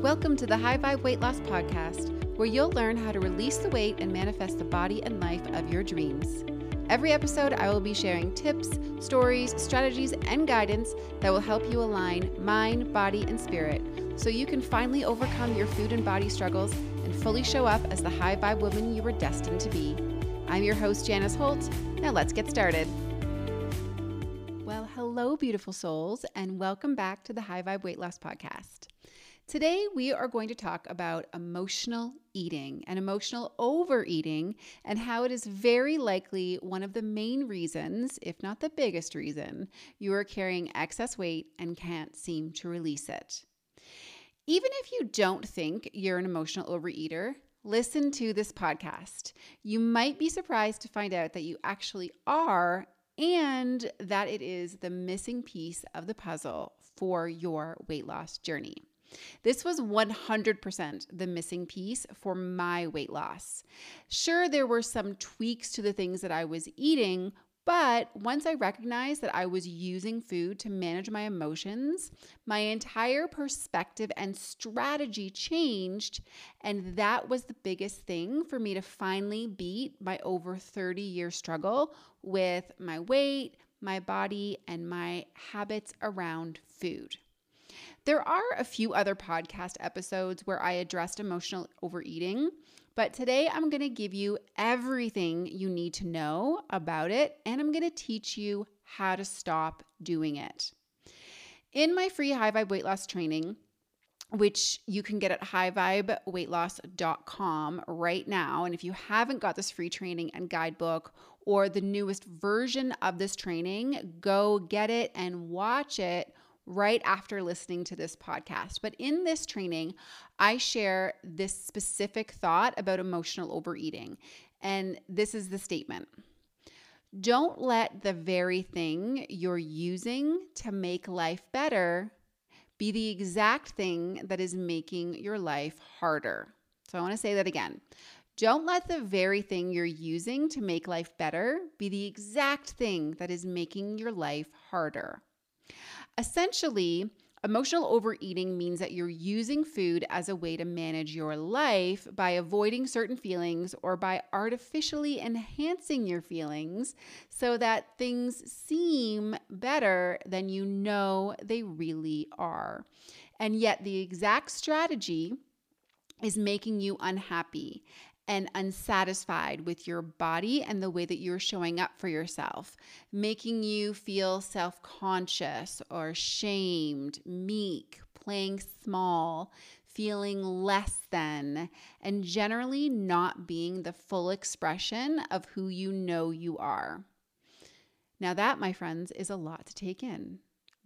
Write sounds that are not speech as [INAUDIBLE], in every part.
Welcome to the High Vibe Weight Loss Podcast, where you'll learn how to release the weight and manifest the body and life of your dreams. Every episode, I will be sharing tips, stories, strategies, and guidance that will help you align mind, body, and spirit so you can finally overcome your food and body struggles and fully show up as the high vibe woman you were destined to be. I'm your host, Janice Holt. Now let's get started. Well, hello, beautiful souls, and welcome back to the High Vibe Weight Loss Podcast. Today, we are going to talk about emotional eating and emotional overeating, and how it is very likely one of the main reasons, if not the biggest reason, you are carrying excess weight and can't seem to release it. Even if you don't think you're an emotional overeater, listen to this podcast. You might be surprised to find out that you actually are, and that it is the missing piece of the puzzle for your weight loss journey. This was 100% the missing piece for my weight loss. Sure, there were some tweaks to the things that I was eating, but once I recognized that I was using food to manage my emotions, my entire perspective and strategy changed. And that was the biggest thing for me to finally beat my over 30 year struggle with my weight, my body, and my habits around food. There are a few other podcast episodes where I addressed emotional overeating, but today I'm going to give you everything you need to know about it and I'm going to teach you how to stop doing it. In my free high vibe weight loss training, which you can get at highvibeweightloss.com right now. And if you haven't got this free training and guidebook or the newest version of this training, go get it and watch it right after listening to this podcast. But in this training, I share this specific thought about emotional overeating. And this is the statement Don't let the very thing you're using to make life better be the exact thing that is making your life harder. So I want to say that again. Don't let the very thing you're using to make life better be the exact thing that is making your life harder. Essentially, emotional overeating means that you're using food as a way to manage your life by avoiding certain feelings or by artificially enhancing your feelings so that things seem better than you know they really are. And yet, the exact strategy is making you unhappy and unsatisfied with your body and the way that you're showing up for yourself, making you feel self conscious or shamed, meek, playing small, feeling less than, and generally not being the full expression of who you know you are. Now, that, my friends, is a lot to take in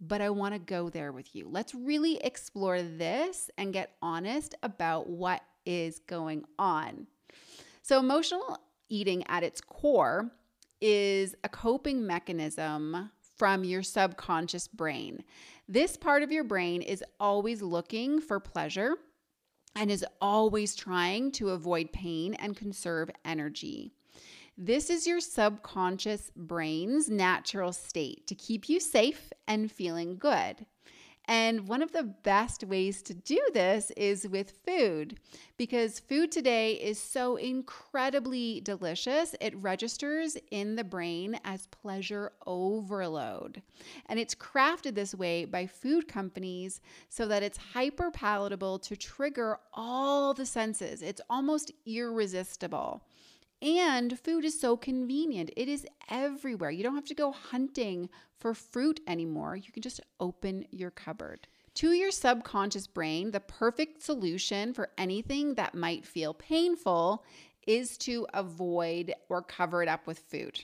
but I want to go there with you. Let's really explore this and get honest about what is going on. So, emotional eating at its core is a coping mechanism from your subconscious brain. This part of your brain is always looking for pleasure and is always trying to avoid pain and conserve energy. This is your subconscious brain's natural state to keep you safe and feeling good. And one of the best ways to do this is with food because food today is so incredibly delicious. It registers in the brain as pleasure overload. And it's crafted this way by food companies so that it's hyper palatable to trigger all the senses. It's almost irresistible. And food is so convenient. It is everywhere. You don't have to go hunting for fruit anymore. You can just open your cupboard. To your subconscious brain, the perfect solution for anything that might feel painful is to avoid or cover it up with food,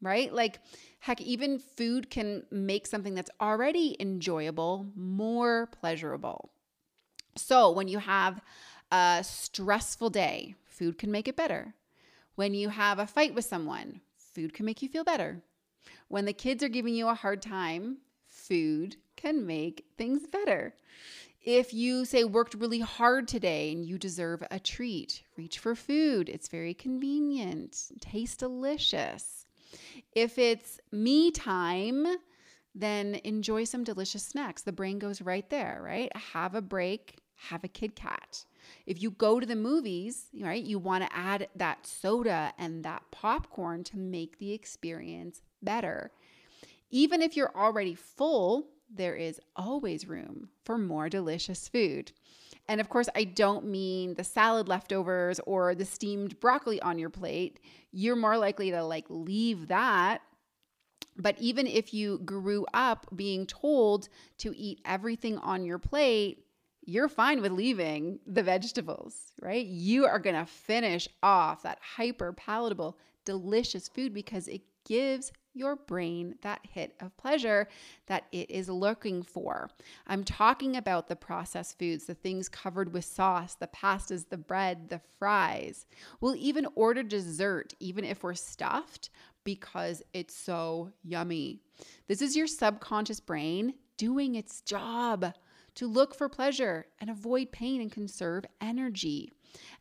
right? Like, heck, even food can make something that's already enjoyable more pleasurable. So, when you have a stressful day, food can make it better. When you have a fight with someone, food can make you feel better. When the kids are giving you a hard time, food can make things better. If you say worked really hard today and you deserve a treat, reach for food. It's very convenient, tastes delicious. If it's me time, then enjoy some delicious snacks. The brain goes right there, right? Have a break, have a Kit Kat. If you go to the movies, right, you want to add that soda and that popcorn to make the experience better. Even if you're already full, there is always room for more delicious food. And of course, I don't mean the salad leftovers or the steamed broccoli on your plate. You're more likely to like leave that. But even if you grew up being told to eat everything on your plate, you're fine with leaving the vegetables, right? You are going to finish off that hyper palatable, delicious food because it gives your brain that hit of pleasure that it is looking for. I'm talking about the processed foods, the things covered with sauce, the pastas, the bread, the fries. We'll even order dessert, even if we're stuffed, because it's so yummy. This is your subconscious brain doing its job to look for pleasure and avoid pain and conserve energy.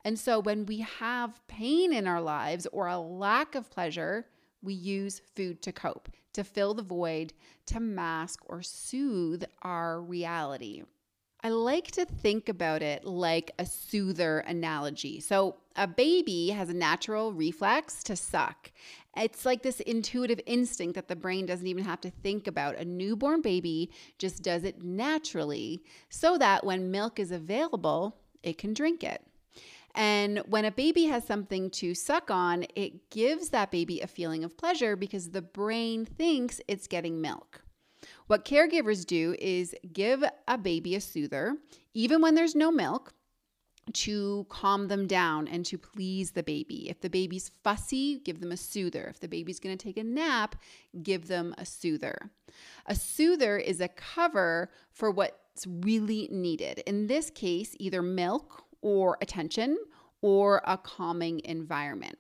And so when we have pain in our lives or a lack of pleasure, we use food to cope, to fill the void, to mask or soothe our reality. I like to think about it like a soother analogy. So, a baby has a natural reflex to suck. It's like this intuitive instinct that the brain doesn't even have to think about. A newborn baby just does it naturally so that when milk is available, it can drink it. And when a baby has something to suck on, it gives that baby a feeling of pleasure because the brain thinks it's getting milk. What caregivers do is give a baby a soother, even when there's no milk, to calm them down and to please the baby. If the baby's fussy, give them a soother. If the baby's going to take a nap, give them a soother. A soother is a cover for what's really needed. In this case, either milk or attention or a calming environment.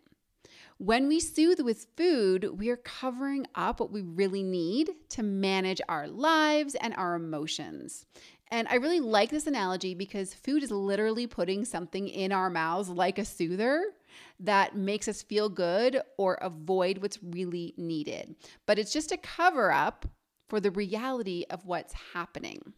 When we soothe with food, we are covering up what we really need to manage our lives and our emotions. And I really like this analogy because food is literally putting something in our mouths like a soother that makes us feel good or avoid what's really needed. But it's just a cover up for the reality of what's happening.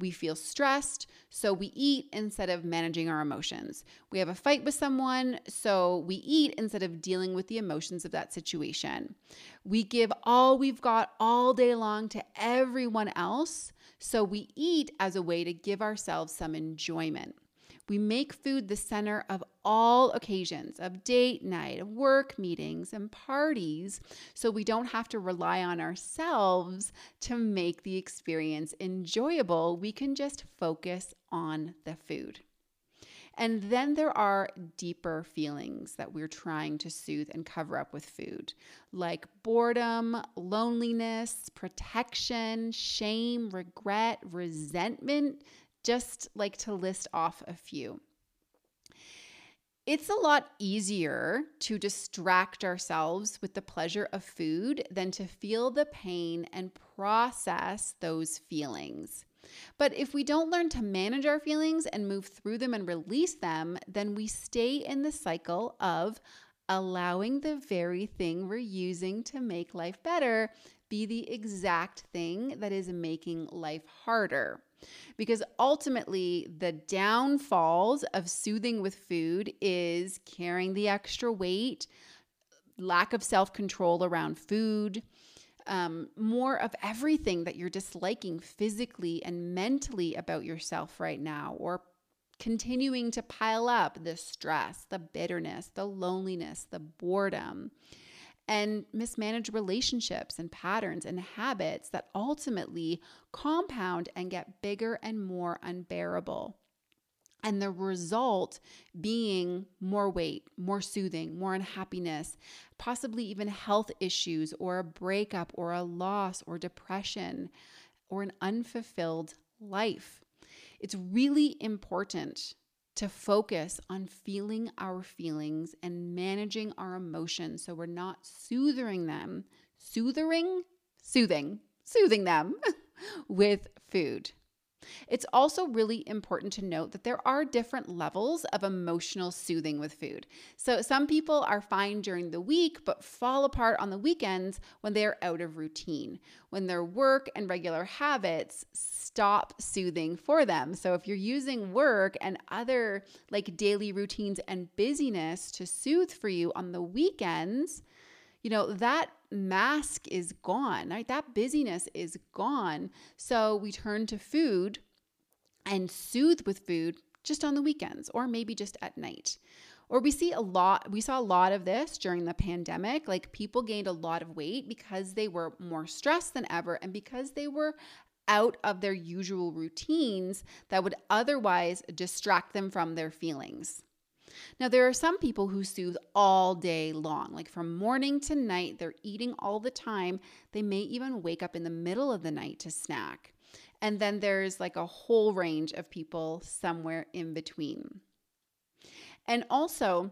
We feel stressed, so we eat instead of managing our emotions. We have a fight with someone, so we eat instead of dealing with the emotions of that situation. We give all we've got all day long to everyone else, so we eat as a way to give ourselves some enjoyment. We make food the center of all occasions of date night, of work meetings, and parties, so we don't have to rely on ourselves to make the experience enjoyable. We can just focus on the food. And then there are deeper feelings that we're trying to soothe and cover up with food, like boredom, loneliness, protection, shame, regret, resentment, just like to list off a few. It's a lot easier to distract ourselves with the pleasure of food than to feel the pain and process those feelings. But if we don't learn to manage our feelings and move through them and release them, then we stay in the cycle of allowing the very thing we're using to make life better be the exact thing that is making life harder. Because ultimately, the downfalls of soothing with food is carrying the extra weight, lack of self control around food, um, more of everything that you're disliking physically and mentally about yourself right now, or continuing to pile up the stress, the bitterness, the loneliness, the boredom and mismanage relationships and patterns and habits that ultimately compound and get bigger and more unbearable. And the result being more weight, more soothing, more unhappiness, possibly even health issues or a breakup or a loss or depression or an unfulfilled life. It's really important to focus on feeling our feelings and managing our emotions so we're not soothing them, soothing, soothing, soothing them [LAUGHS] with food. It's also really important to note that there are different levels of emotional soothing with food. So, some people are fine during the week, but fall apart on the weekends when they are out of routine, when their work and regular habits stop soothing for them. So, if you're using work and other like daily routines and busyness to soothe for you on the weekends, you know, that mask is gone, right? That busyness is gone. So we turn to food and soothe with food just on the weekends or maybe just at night. Or we see a lot, we saw a lot of this during the pandemic. Like people gained a lot of weight because they were more stressed than ever and because they were out of their usual routines that would otherwise distract them from their feelings. Now, there are some people who soothe all day long, like from morning to night, they're eating all the time. They may even wake up in the middle of the night to snack. And then there's like a whole range of people somewhere in between. And also,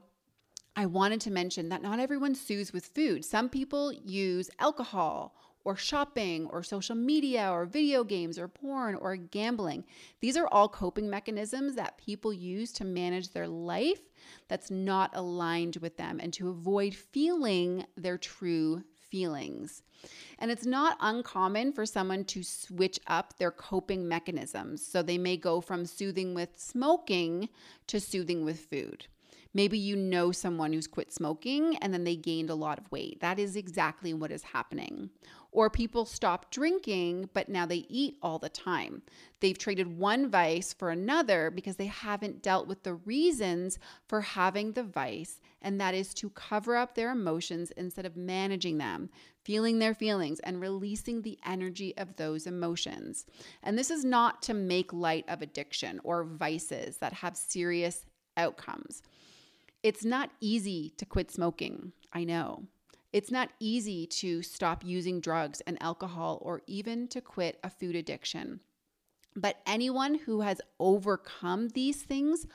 I wanted to mention that not everyone soothes with food. Some people use alcohol or shopping or social media or video games or porn or gambling. These are all coping mechanisms that people use to manage their life that's not aligned with them and to avoid feeling their true feelings. And it's not uncommon for someone to switch up their coping mechanisms. So they may go from soothing with smoking to soothing with food. Maybe you know someone who's quit smoking and then they gained a lot of weight. That is exactly what is happening. Or people stop drinking, but now they eat all the time. They've traded one vice for another because they haven't dealt with the reasons for having the vice, and that is to cover up their emotions instead of managing them, feeling their feelings, and releasing the energy of those emotions. And this is not to make light of addiction or vices that have serious outcomes. It's not easy to quit smoking, I know. It's not easy to stop using drugs and alcohol or even to quit a food addiction. But anyone who has overcome these things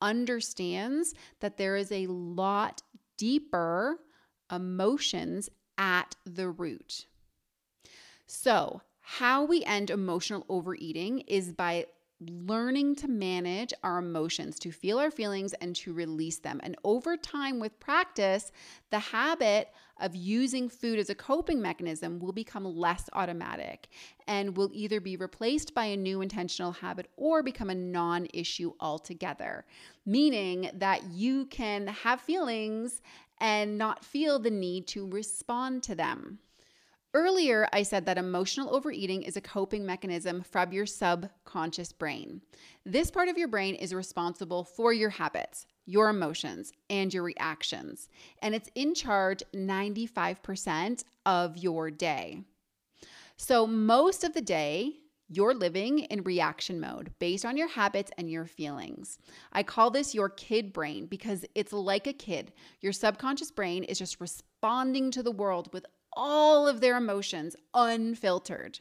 understands that there is a lot deeper emotions at the root. So, how we end emotional overeating is by learning to manage our emotions, to feel our feelings and to release them. And over time, with practice, the habit of using food as a coping mechanism will become less automatic and will either be replaced by a new intentional habit or become a non issue altogether, meaning that you can have feelings and not feel the need to respond to them. Earlier, I said that emotional overeating is a coping mechanism from your subconscious brain. This part of your brain is responsible for your habits, your emotions, and your reactions, and it's in charge 95% of your day. So, most of the day, you're living in reaction mode based on your habits and your feelings. I call this your kid brain because it's like a kid. Your subconscious brain is just responding to the world with all of their emotions unfiltered.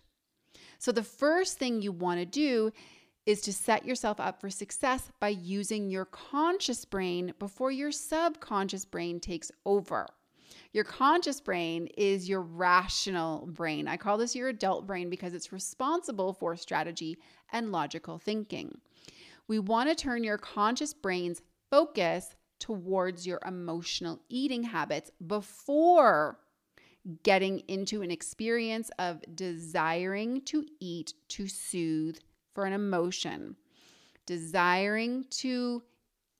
So, the first thing you want to do is to set yourself up for success by using your conscious brain before your subconscious brain takes over. Your conscious brain is your rational brain. I call this your adult brain because it's responsible for strategy and logical thinking. We want to turn your conscious brain's focus towards your emotional eating habits before getting into an experience of desiring to eat to soothe for an emotion, desiring to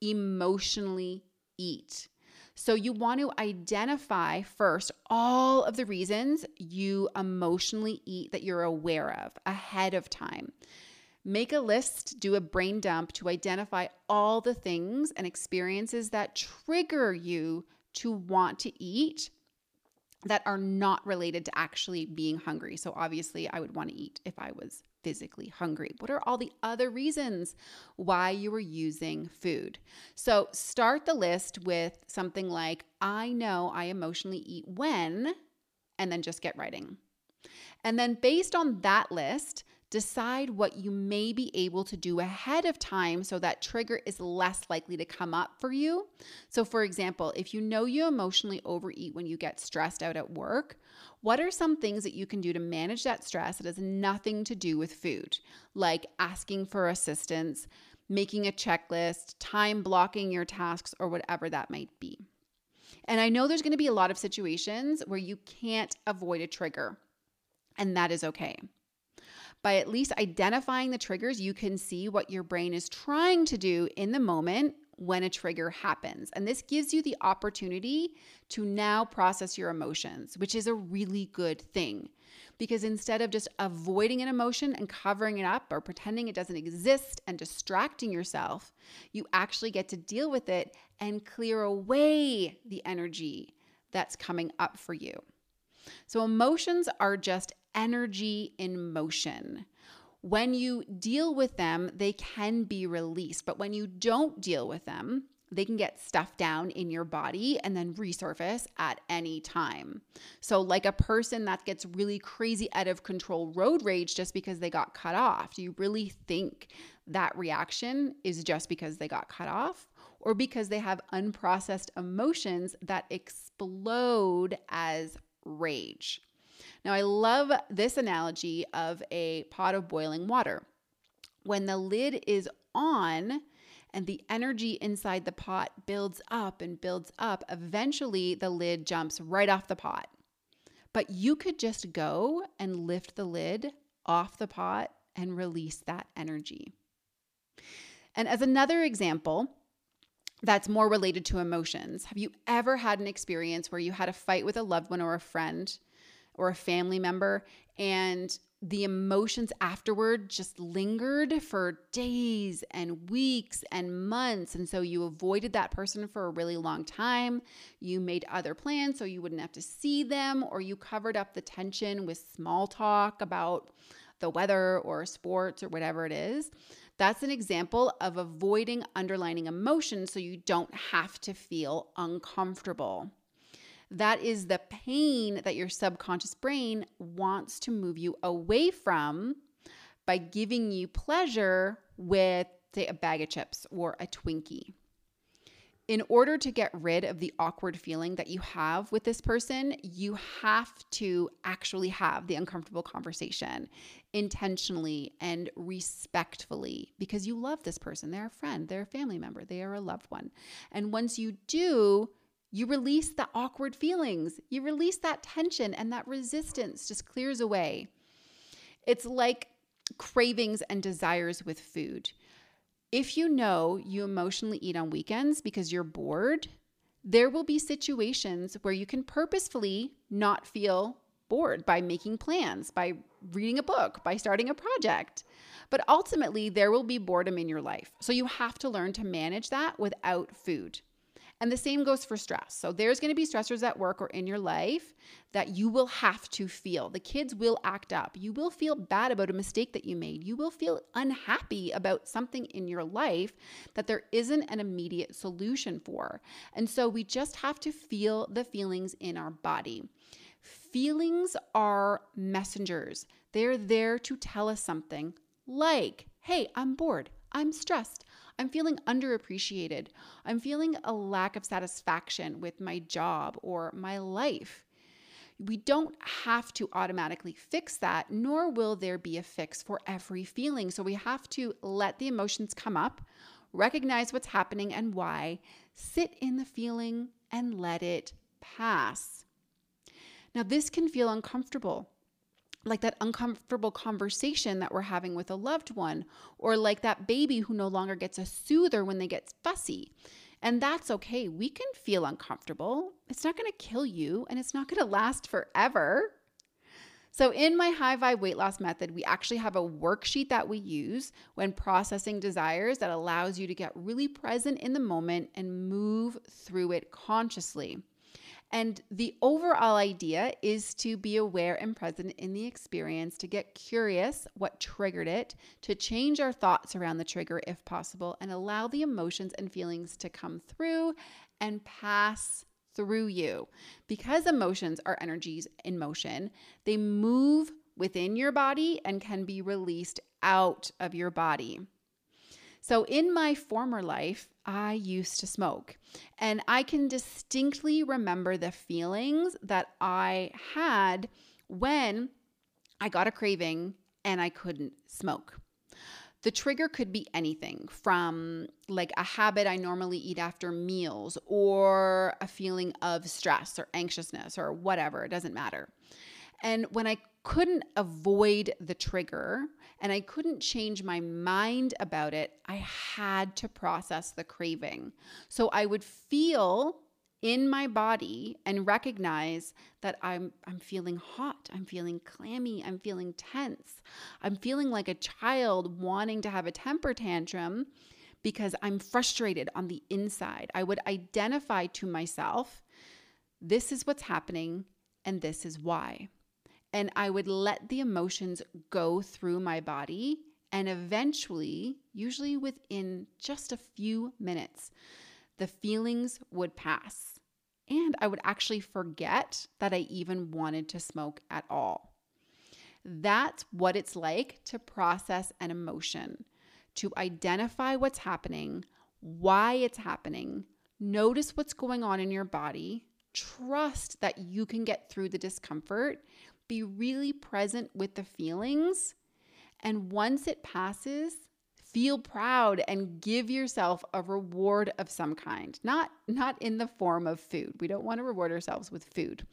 emotionally eat. So, you want to identify first all of the reasons you emotionally eat that you're aware of ahead of time. Make a list, do a brain dump to identify all the things and experiences that trigger you to want to eat that are not related to actually being hungry. So, obviously, I would want to eat if I was physically hungry. What are all the other reasons why you were using food? So, start the list with something like, I know I emotionally eat when, and then just get writing. And then, based on that list, Decide what you may be able to do ahead of time so that trigger is less likely to come up for you. So, for example, if you know you emotionally overeat when you get stressed out at work, what are some things that you can do to manage that stress that has nothing to do with food, like asking for assistance, making a checklist, time blocking your tasks, or whatever that might be? And I know there's going to be a lot of situations where you can't avoid a trigger, and that is okay. By at least identifying the triggers, you can see what your brain is trying to do in the moment when a trigger happens. And this gives you the opportunity to now process your emotions, which is a really good thing. Because instead of just avoiding an emotion and covering it up or pretending it doesn't exist and distracting yourself, you actually get to deal with it and clear away the energy that's coming up for you. So, emotions are just energy in motion. When you deal with them, they can be released. But when you don't deal with them, they can get stuffed down in your body and then resurface at any time. So, like a person that gets really crazy out of control road rage just because they got cut off, do you really think that reaction is just because they got cut off or because they have unprocessed emotions that explode as rage? Now, I love this analogy of a pot of boiling water. When the lid is on, and the energy inside the pot builds up and builds up, eventually the lid jumps right off the pot. But you could just go and lift the lid off the pot and release that energy. And as another example, that's more related to emotions. Have you ever had an experience where you had a fight with a loved one or a friend or a family member and the emotions afterward just lingered for days and weeks and months. And so you avoided that person for a really long time. You made other plans so you wouldn't have to see them, or you covered up the tension with small talk about the weather or sports or whatever it is. That's an example of avoiding underlining emotions so you don't have to feel uncomfortable. That is the pain that your subconscious brain wants to move you away from by giving you pleasure with, say, a bag of chips or a Twinkie. In order to get rid of the awkward feeling that you have with this person, you have to actually have the uncomfortable conversation intentionally and respectfully because you love this person. They're a friend, they're a family member, they are a loved one. And once you do, you release the awkward feelings, you release that tension, and that resistance just clears away. It's like cravings and desires with food. If you know you emotionally eat on weekends because you're bored, there will be situations where you can purposefully not feel bored by making plans, by reading a book, by starting a project. But ultimately, there will be boredom in your life. So you have to learn to manage that without food. And the same goes for stress. So there's going to be stressors at work or in your life that you will have to feel. The kids will act up. You will feel bad about a mistake that you made. You will feel unhappy about something in your life that there isn't an immediate solution for. And so we just have to feel the feelings in our body. Feelings are messengers. They're there to tell us something like, hey, I'm bored. I'm stressed. I'm feeling underappreciated. I'm feeling a lack of satisfaction with my job or my life. We don't have to automatically fix that, nor will there be a fix for every feeling. So we have to let the emotions come up, recognize what's happening and why, sit in the feeling, and let it pass. Now, this can feel uncomfortable like that uncomfortable conversation that we're having with a loved one, or like that baby who no longer gets a soother when they get fussy. And that's okay. We can feel uncomfortable. It's not going to kill you and it's not going to last forever. So, in my high vibe weight loss method, we actually have a worksheet that we use when processing desires that allows you to get really present in the moment and move through it consciously. And the overall idea is to be aware and present in the experience, to get curious what triggered it, to change our thoughts around the trigger if possible, and allow the emotions and feelings to come through and pass through you. Because emotions are energies in motion, they move within your body and can be released out of your body. So, in my former life, I used to smoke, and I can distinctly remember the feelings that I had when I got a craving and I couldn't smoke. The trigger could be anything from like a habit I normally eat after meals or a feeling of stress or anxiousness or whatever, it doesn't matter. And when I couldn't avoid the trigger and I couldn't change my mind about it, I had to process the craving. So I would feel in my body and recognize that I'm I'm feeling hot, I'm feeling clammy, I'm feeling tense. I'm feeling like a child wanting to have a temper tantrum because I'm frustrated on the inside. I would identify to myself this is what's happening and this is why. And I would let the emotions go through my body and eventually, usually within just a few minutes, the feelings would pass. And I would actually forget that I even wanted to smoke at all. That's what it's like to process an emotion, to identify what's happening, why it's happening, notice what's going on in your body, trust that you can get through the discomfort, be really present with the feelings. And once it passes, feel proud and give yourself a reward of some kind. Not not in the form of food. We don't want to reward ourselves with food.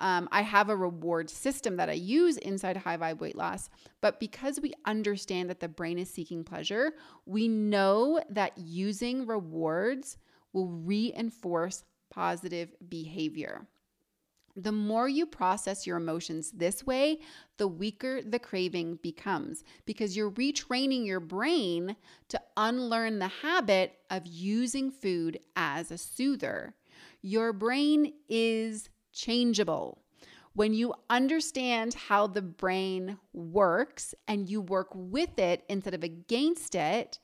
Um, i have a reward system that i use inside high vibe weight loss but because we understand that the brain is seeking pleasure we know that using rewards will reinforce positive behavior the more you process your emotions this way, the weaker the craving becomes because you're retraining your brain to unlearn the habit of using food as a soother. Your brain is changeable. When you understand how the brain works and you work with it instead of against it,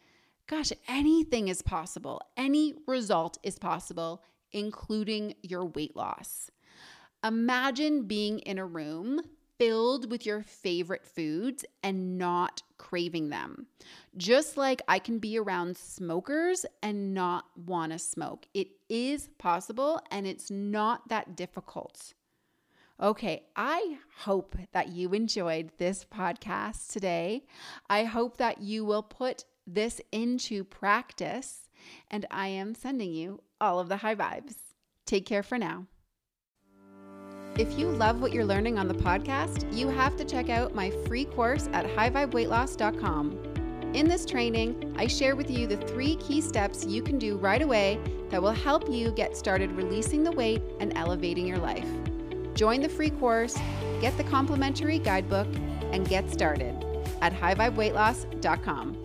gosh, anything is possible. Any result is possible, including your weight loss. Imagine being in a room filled with your favorite foods and not craving them. Just like I can be around smokers and not want to smoke. It is possible and it's not that difficult. Okay, I hope that you enjoyed this podcast today. I hope that you will put this into practice, and I am sending you all of the high vibes. Take care for now. If you love what you're learning on the podcast, you have to check out my free course at highvibeweightloss.com. In this training, I share with you the three key steps you can do right away that will help you get started releasing the weight and elevating your life. Join the free course, get the complimentary guidebook, and get started at highvibeweightloss.com.